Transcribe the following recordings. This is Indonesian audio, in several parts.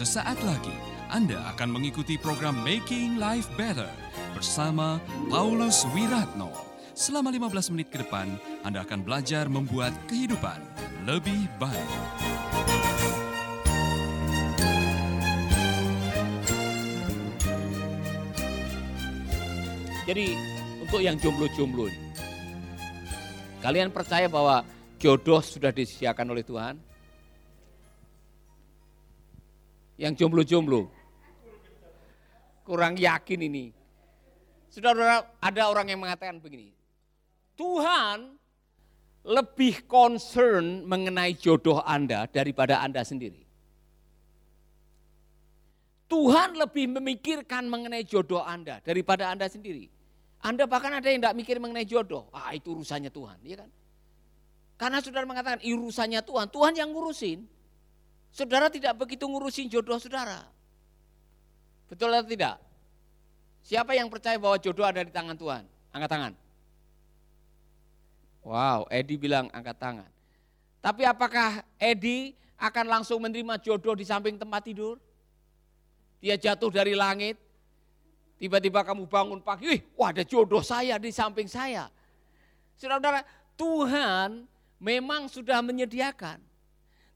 Sesaat lagi Anda akan mengikuti program Making Life Better bersama Paulus Wiratno. Selama 15 menit ke depan, Anda akan belajar membuat kehidupan lebih baik. Jadi untuk yang jomblo-jomblo kalian percaya bahwa jodoh sudah disediakan oleh Tuhan? Yang jomblo-jomblo, kurang yakin ini. Sudah ada orang yang mengatakan begini, Tuhan lebih concern mengenai jodoh Anda daripada Anda sendiri. Tuhan lebih memikirkan mengenai jodoh Anda daripada Anda sendiri. Anda bahkan ada yang tidak mikir mengenai jodoh. Ah itu urusannya Tuhan, ya kan? Karena saudara mengatakan urusannya Tuhan, Tuhan yang ngurusin. Saudara tidak begitu ngurusin jodoh saudara. Betul atau tidak? Siapa yang percaya bahwa jodoh ada di tangan Tuhan? Angkat tangan. Wow, Edi bilang angkat tangan. Tapi apakah Edi akan langsung menerima jodoh di samping tempat tidur? dia jatuh dari langit, tiba-tiba kamu bangun pagi, wih, wah ada jodoh saya di samping saya. Saudara-saudara, Tuhan memang sudah menyediakan.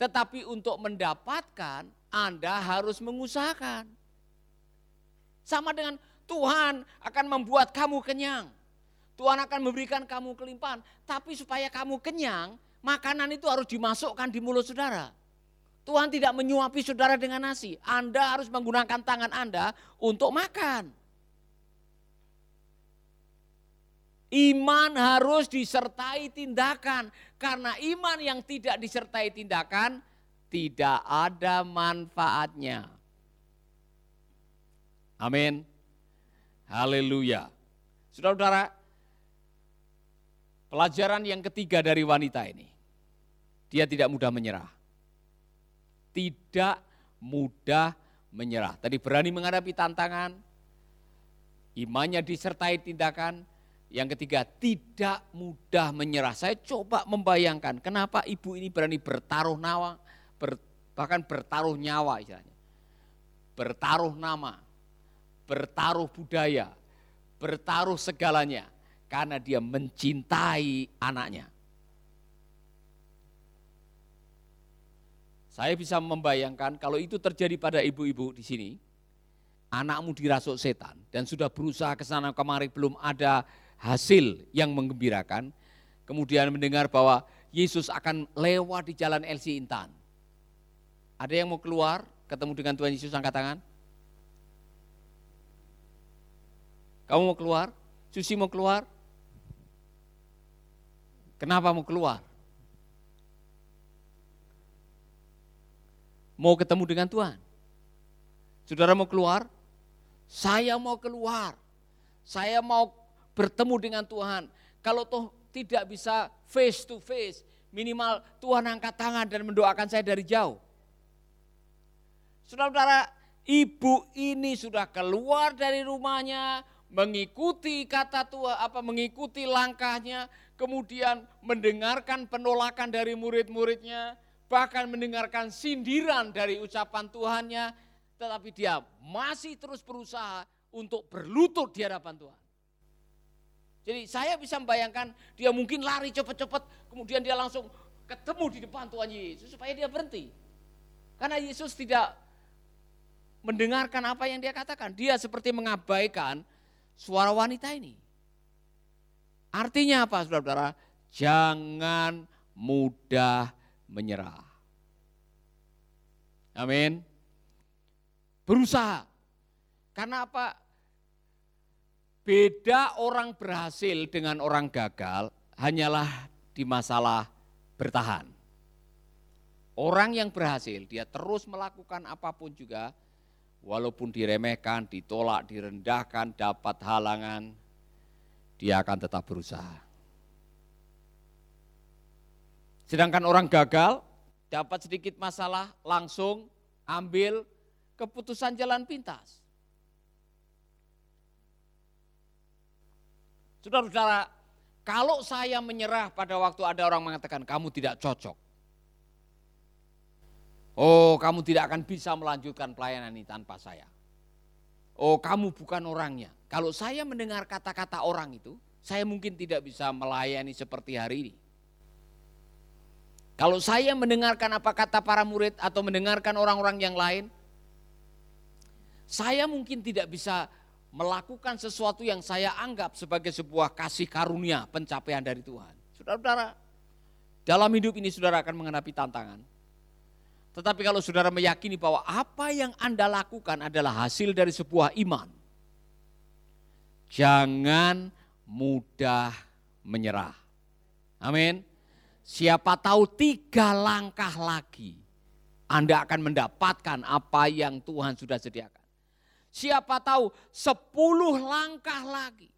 Tetapi untuk mendapatkan, Anda harus mengusahakan. Sama dengan Tuhan akan membuat kamu kenyang. Tuhan akan memberikan kamu kelimpahan. Tapi supaya kamu kenyang, makanan itu harus dimasukkan di mulut saudara. Tuhan tidak menyuapi saudara dengan nasi. Anda harus menggunakan tangan Anda untuk makan. Iman harus disertai tindakan. Karena iman yang tidak disertai tindakan tidak ada manfaatnya. Amin. Haleluya. Saudara-saudara, pelajaran yang ketiga dari wanita ini. Dia tidak mudah menyerah tidak mudah menyerah. Tadi berani menghadapi tantangan, imannya disertai tindakan. Yang ketiga, tidak mudah menyerah. Saya coba membayangkan kenapa ibu ini berani bertaruh nyawa, ber, bahkan bertaruh nyawa istilahnya. Bertaruh nama, bertaruh budaya, bertaruh segalanya. Karena dia mencintai anaknya. Saya bisa membayangkan kalau itu terjadi pada ibu-ibu di sini, anakmu dirasuk setan dan sudah berusaha ke sana kemari belum ada hasil yang menggembirakan, kemudian mendengar bahwa Yesus akan lewat di jalan LC Intan. Ada yang mau keluar ketemu dengan Tuhan Yesus angkat tangan? Kamu mau keluar? Susi mau keluar? Kenapa mau keluar? mau ketemu dengan Tuhan. Saudara mau keluar? Saya mau keluar. Saya mau bertemu dengan Tuhan. Kalau toh tidak bisa face to face, minimal Tuhan angkat tangan dan mendoakan saya dari jauh. Saudara-saudara, ibu ini sudah keluar dari rumahnya, mengikuti kata Tuhan, apa mengikuti langkahnya, kemudian mendengarkan penolakan dari murid-muridnya, bahkan mendengarkan sindiran dari ucapan Tuhannya, tetapi dia masih terus berusaha untuk berlutut di hadapan Tuhan. Jadi saya bisa membayangkan dia mungkin lari cepat-cepat, kemudian dia langsung ketemu di depan Tuhan Yesus supaya dia berhenti. Karena Yesus tidak mendengarkan apa yang dia katakan. Dia seperti mengabaikan suara wanita ini. Artinya apa saudara-saudara? Jangan mudah menyerah. Amin. Berusaha. Karena apa? Beda orang berhasil dengan orang gagal hanyalah di masalah bertahan. Orang yang berhasil, dia terus melakukan apa pun juga, walaupun diremehkan, ditolak, direndahkan, dapat halangan, dia akan tetap berusaha. Sedangkan orang gagal dapat sedikit masalah langsung ambil keputusan jalan pintas. Saudara-saudara, kalau saya menyerah pada waktu ada orang mengatakan kamu tidak cocok. Oh, kamu tidak akan bisa melanjutkan pelayanan ini tanpa saya. Oh, kamu bukan orangnya. Kalau saya mendengar kata-kata orang itu, saya mungkin tidak bisa melayani seperti hari ini. Kalau saya mendengarkan apa kata para murid atau mendengarkan orang-orang yang lain, saya mungkin tidak bisa melakukan sesuatu yang saya anggap sebagai sebuah kasih karunia pencapaian dari Tuhan. Saudara-saudara, dalam hidup ini saudara akan menghadapi tantangan. Tetapi kalau saudara meyakini bahwa apa yang Anda lakukan adalah hasil dari sebuah iman, jangan mudah menyerah. Amin. Siapa tahu tiga langkah lagi Anda akan mendapatkan apa yang Tuhan sudah sediakan. Siapa tahu sepuluh langkah lagi.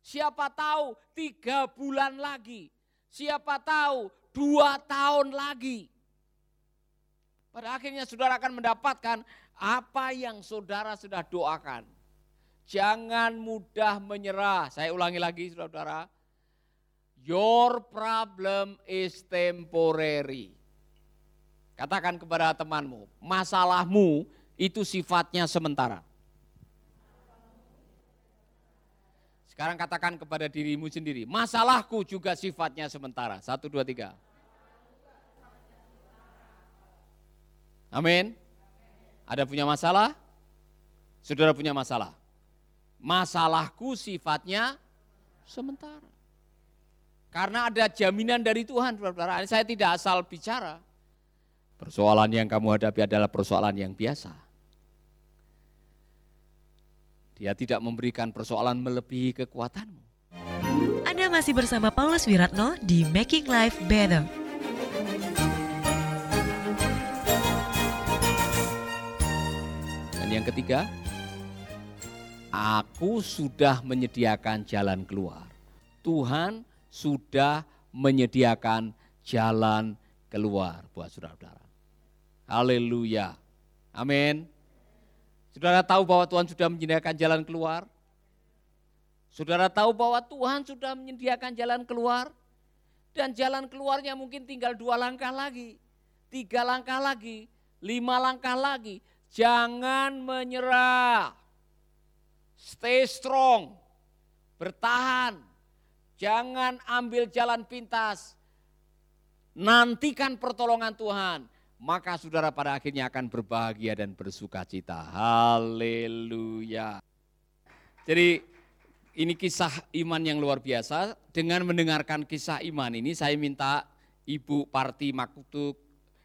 Siapa tahu tiga bulan lagi. Siapa tahu dua tahun lagi. Pada akhirnya saudara akan mendapatkan apa yang saudara sudah doakan. Jangan mudah menyerah. Saya ulangi lagi saudara Your problem is temporary. Katakan kepada temanmu, masalahmu itu sifatnya sementara. Sekarang katakan kepada dirimu sendiri, masalahku juga sifatnya sementara. Satu, dua, tiga. Amin. Ada punya masalah? Saudara punya masalah. Masalahku sifatnya sementara. Karena ada jaminan dari Tuhan, saudara. Saya tidak asal bicara. Persoalan yang kamu hadapi adalah persoalan yang biasa. Dia tidak memberikan persoalan melebihi kekuatanmu. Anda masih bersama Paulus Wiratno di Making Life Better. Dan yang ketiga, aku sudah menyediakan jalan keluar. Tuhan sudah menyediakan jalan keluar buat saudara-saudara. Haleluya. Amin. Saudara tahu bahwa Tuhan sudah menyediakan jalan keluar? Saudara tahu bahwa Tuhan sudah menyediakan jalan keluar? Dan jalan keluarnya mungkin tinggal dua langkah lagi, tiga langkah lagi, lima langkah lagi. Jangan menyerah. Stay strong. Bertahan. Jangan ambil jalan pintas. Nantikan pertolongan Tuhan. Maka saudara pada akhirnya akan berbahagia dan bersuka cita. Haleluya. Jadi ini kisah iman yang luar biasa. Dengan mendengarkan kisah iman ini saya minta Ibu Parti Makutuk,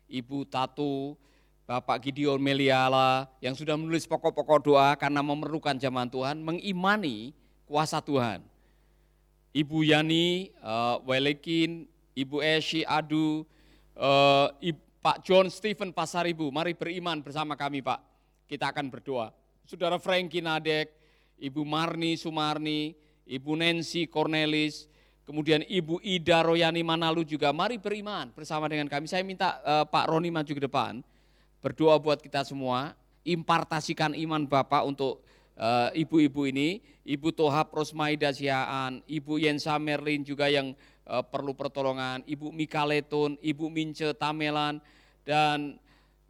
Ibu Tatu, Bapak Gideon Meliala yang sudah menulis pokok-pokok doa karena memerlukan zaman Tuhan, mengimani kuasa Tuhan. Ibu Yani, uh, Welekin, Ibu Eshi Adu, uh, Pak John Stephen Pasaribu, mari beriman bersama kami Pak. Kita akan berdoa. Saudara Frankie Nadek, Ibu Marni Sumarni, Ibu Nancy Cornelis, kemudian Ibu Ida Royani Manalu juga, mari beriman bersama dengan kami. Saya minta uh, Pak Roni maju ke depan, berdoa buat kita semua, impartasikan iman Bapak untuk Eh, ibu-ibu ini, Ibu Tohab Rosmaida Siaan, Ibu Yensa Merlin juga yang uh, perlu pertolongan, Ibu Mikaletun, Ibu Mince Tamelan, dan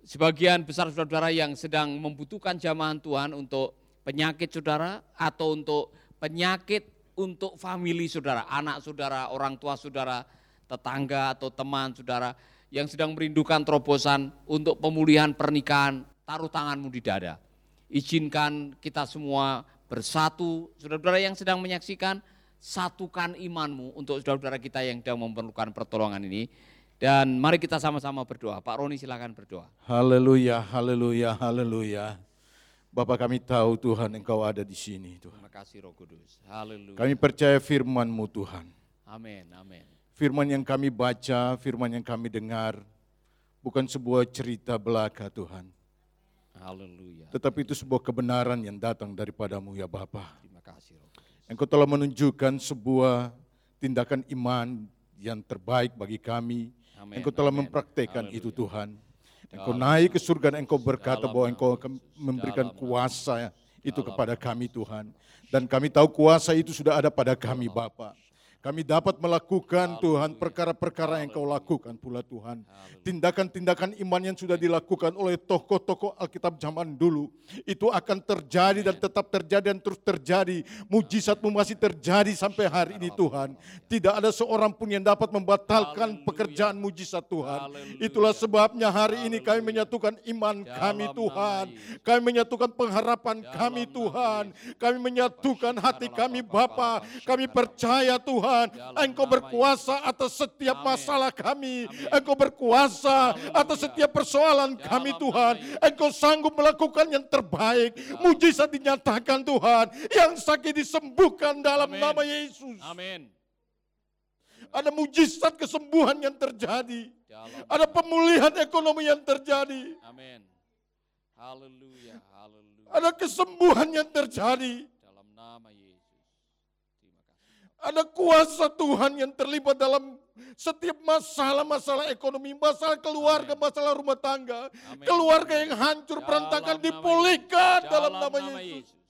sebagian besar saudara-saudara yang sedang membutuhkan jamahan Tuhan untuk penyakit saudara atau untuk penyakit untuk family saudara, anak saudara, orang tua saudara, tetangga atau teman saudara yang sedang merindukan terobosan untuk pemulihan pernikahan, taruh tanganmu di dada. Izinkan kita semua bersatu, saudara-saudara yang sedang menyaksikan, satukan imanmu untuk saudara-saudara kita yang sedang memerlukan pertolongan ini. Dan mari kita sama-sama berdoa. Pak Roni silakan berdoa. Haleluya, haleluya, haleluya. Bapak kami tahu Tuhan Engkau ada di sini Tuhan. Terima kasih Roh Kudus. Haleluya. Kami percaya firman-Mu Tuhan. Amin, amin. Firman yang kami baca, firman yang kami dengar, bukan sebuah cerita belaka Tuhan Haleluya. Tetapi itu sebuah kebenaran yang datang daripadamu ya Bapa. Terima kasih. Engkau telah menunjukkan sebuah tindakan iman yang terbaik bagi kami. Amen, engkau telah amen. mempraktekkan Haleluya. itu Tuhan. Engkau naik ke surga dan engkau berkata bahwa engkau akan memberikan kuasa itu kepada kami Tuhan. Dan kami tahu kuasa itu sudah ada pada kami Bapa. Kami dapat melakukan Tuhan perkara-perkara yang Kau lakukan pula Tuhan. Tindakan-tindakan iman yang sudah dilakukan oleh tokoh-tokoh Alkitab zaman dulu. Itu akan terjadi dan tetap terjadi dan terus terjadi. Mujizatmu masih terjadi sampai hari ini Tuhan. Tidak ada seorang pun yang dapat membatalkan pekerjaan mujizat Tuhan. Itulah sebabnya hari ini kami menyatukan iman kami Tuhan. Kami menyatukan pengharapan kami Tuhan. Kami menyatukan hati kami Bapa. Kami percaya Tuhan Tuhan. Engkau berkuasa atas setiap masalah kami. Engkau berkuasa atas setiap persoalan kami Tuhan. Engkau sanggup melakukan yang terbaik. Mujizat dinyatakan Tuhan. Yang sakit disembuhkan dalam nama Yesus. Amin. Ada mujizat kesembuhan yang terjadi. Ada pemulihan ekonomi yang terjadi. Amin. Haleluya, haleluya. Ada kesembuhan yang terjadi. Ada kuasa Tuhan yang terlibat dalam setiap masalah-masalah ekonomi, masalah keluarga, Amen. masalah rumah tangga. Amen. Keluarga yang hancur, berantakan dipulihkan dalam, dalam nama, Yesus. Yesus.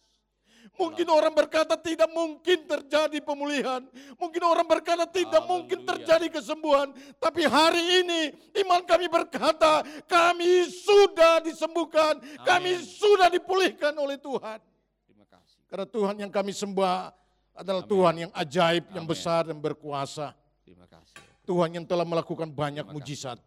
Mungkin orang berkata tidak mungkin terjadi pemulihan. Mungkin orang berkata tidak Haleluya. mungkin terjadi kesembuhan. Tapi hari ini iman kami berkata kami sudah disembuhkan. Amin. Kami sudah dipulihkan oleh Tuhan. Terima kasih. Karena Tuhan yang kami sembah adalah Amin. Tuhan yang ajaib, Amin. yang besar dan berkuasa. Terima kasih. Tuhan yang telah melakukan banyak mujizat.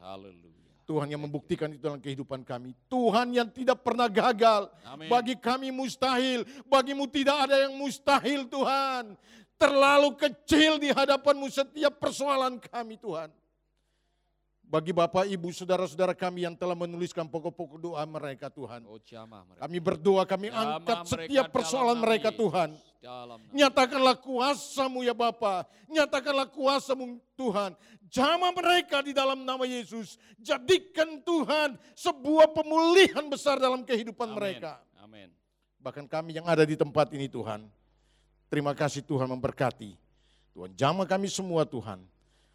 Haleluya. Tuhan yang membuktikan itu dalam kehidupan kami. Tuhan yang tidak pernah gagal. Amin. Bagi kami mustahil. Bagimu tidak ada yang mustahil Tuhan. Terlalu kecil di hadapanmu setiap persoalan kami Tuhan bagi Bapak, Ibu, Saudara-saudara kami yang telah menuliskan pokok-pokok doa mereka Tuhan. Oh, mereka. Kami berdoa, kami angkat setiap persoalan mereka Tuhan. Nyatakanlah kuasamu ya Bapak, nyatakanlah kuasamu Tuhan. Jama mereka di dalam nama Yesus. Jadikan Tuhan sebuah pemulihan besar dalam kehidupan mereka. Amin. Bahkan kami yang ada di tempat ini Tuhan. Terima kasih Tuhan memberkati. Tuhan jama kami semua Tuhan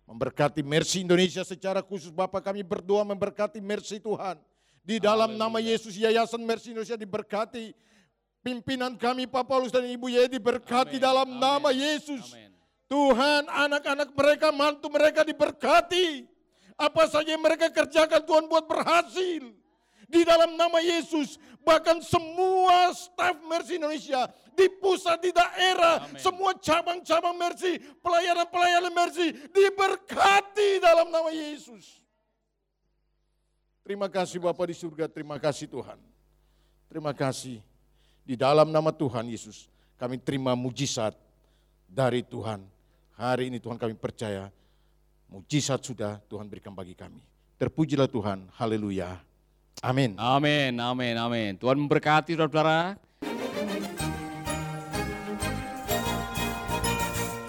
Memberkati Mercy Indonesia secara khusus Bapak kami berdoa memberkati Mercy Tuhan. Di dalam Haleluya. nama Yesus Yayasan Mercy Indonesia diberkati. Pimpinan kami Pak Paulus dan Ibu Yedi diberkati Amen. dalam Amen. nama Yesus. Amen. Tuhan anak-anak mereka, mantu mereka diberkati. Apa saja yang mereka kerjakan Tuhan buat berhasil. Di dalam nama Yesus, bahkan semua staf Mercy Indonesia di pusat, di daerah, Amen. semua cabang-cabang Mercy, pelayanan-pelayanan Mercy diberkati dalam nama Yesus. Terima kasih Bapak di surga, terima kasih Tuhan. Terima kasih. Di dalam nama Tuhan Yesus, kami terima mujizat dari Tuhan. Hari ini Tuhan kami percaya, mujizat sudah Tuhan berikan bagi kami. Terpujilah Tuhan, haleluya. Amin. Amin, amin, amin. Tuhan memberkati saudara-saudara.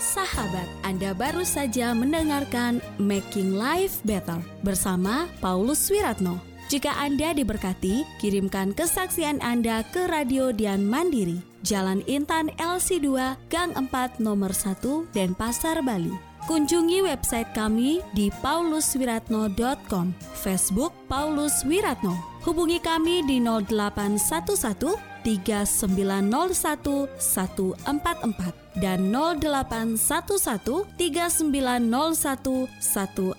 Sahabat, Anda baru saja mendengarkan Making Life Better bersama Paulus Wiratno. Jika Anda diberkati, kirimkan kesaksian Anda ke Radio Dian Mandiri, Jalan Intan LC2, Gang 4, Nomor 1, Denpasar, Bali. Kunjungi website kami di pauluswiratno.com, Facebook Paulus Wiratno. Hubungi kami di 0811 3901 144 dan 0811 3901 140.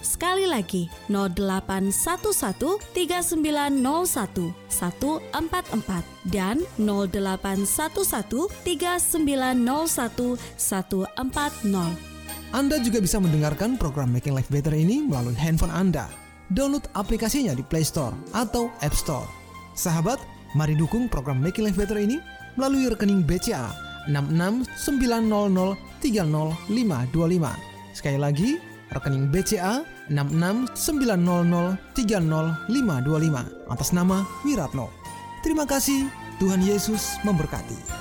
Sekali lagi 0811 3901 144 dan 0811 3901 140. Anda juga bisa mendengarkan program Making Life Better ini melalui handphone Anda. Download aplikasinya di Play Store atau App Store. Sahabat, Mari dukung program Making Life Better ini melalui rekening BCA 6690300525. Sekali lagi, rekening BCA 6690300525 atas nama Wiratno. Terima kasih, Tuhan Yesus memberkati.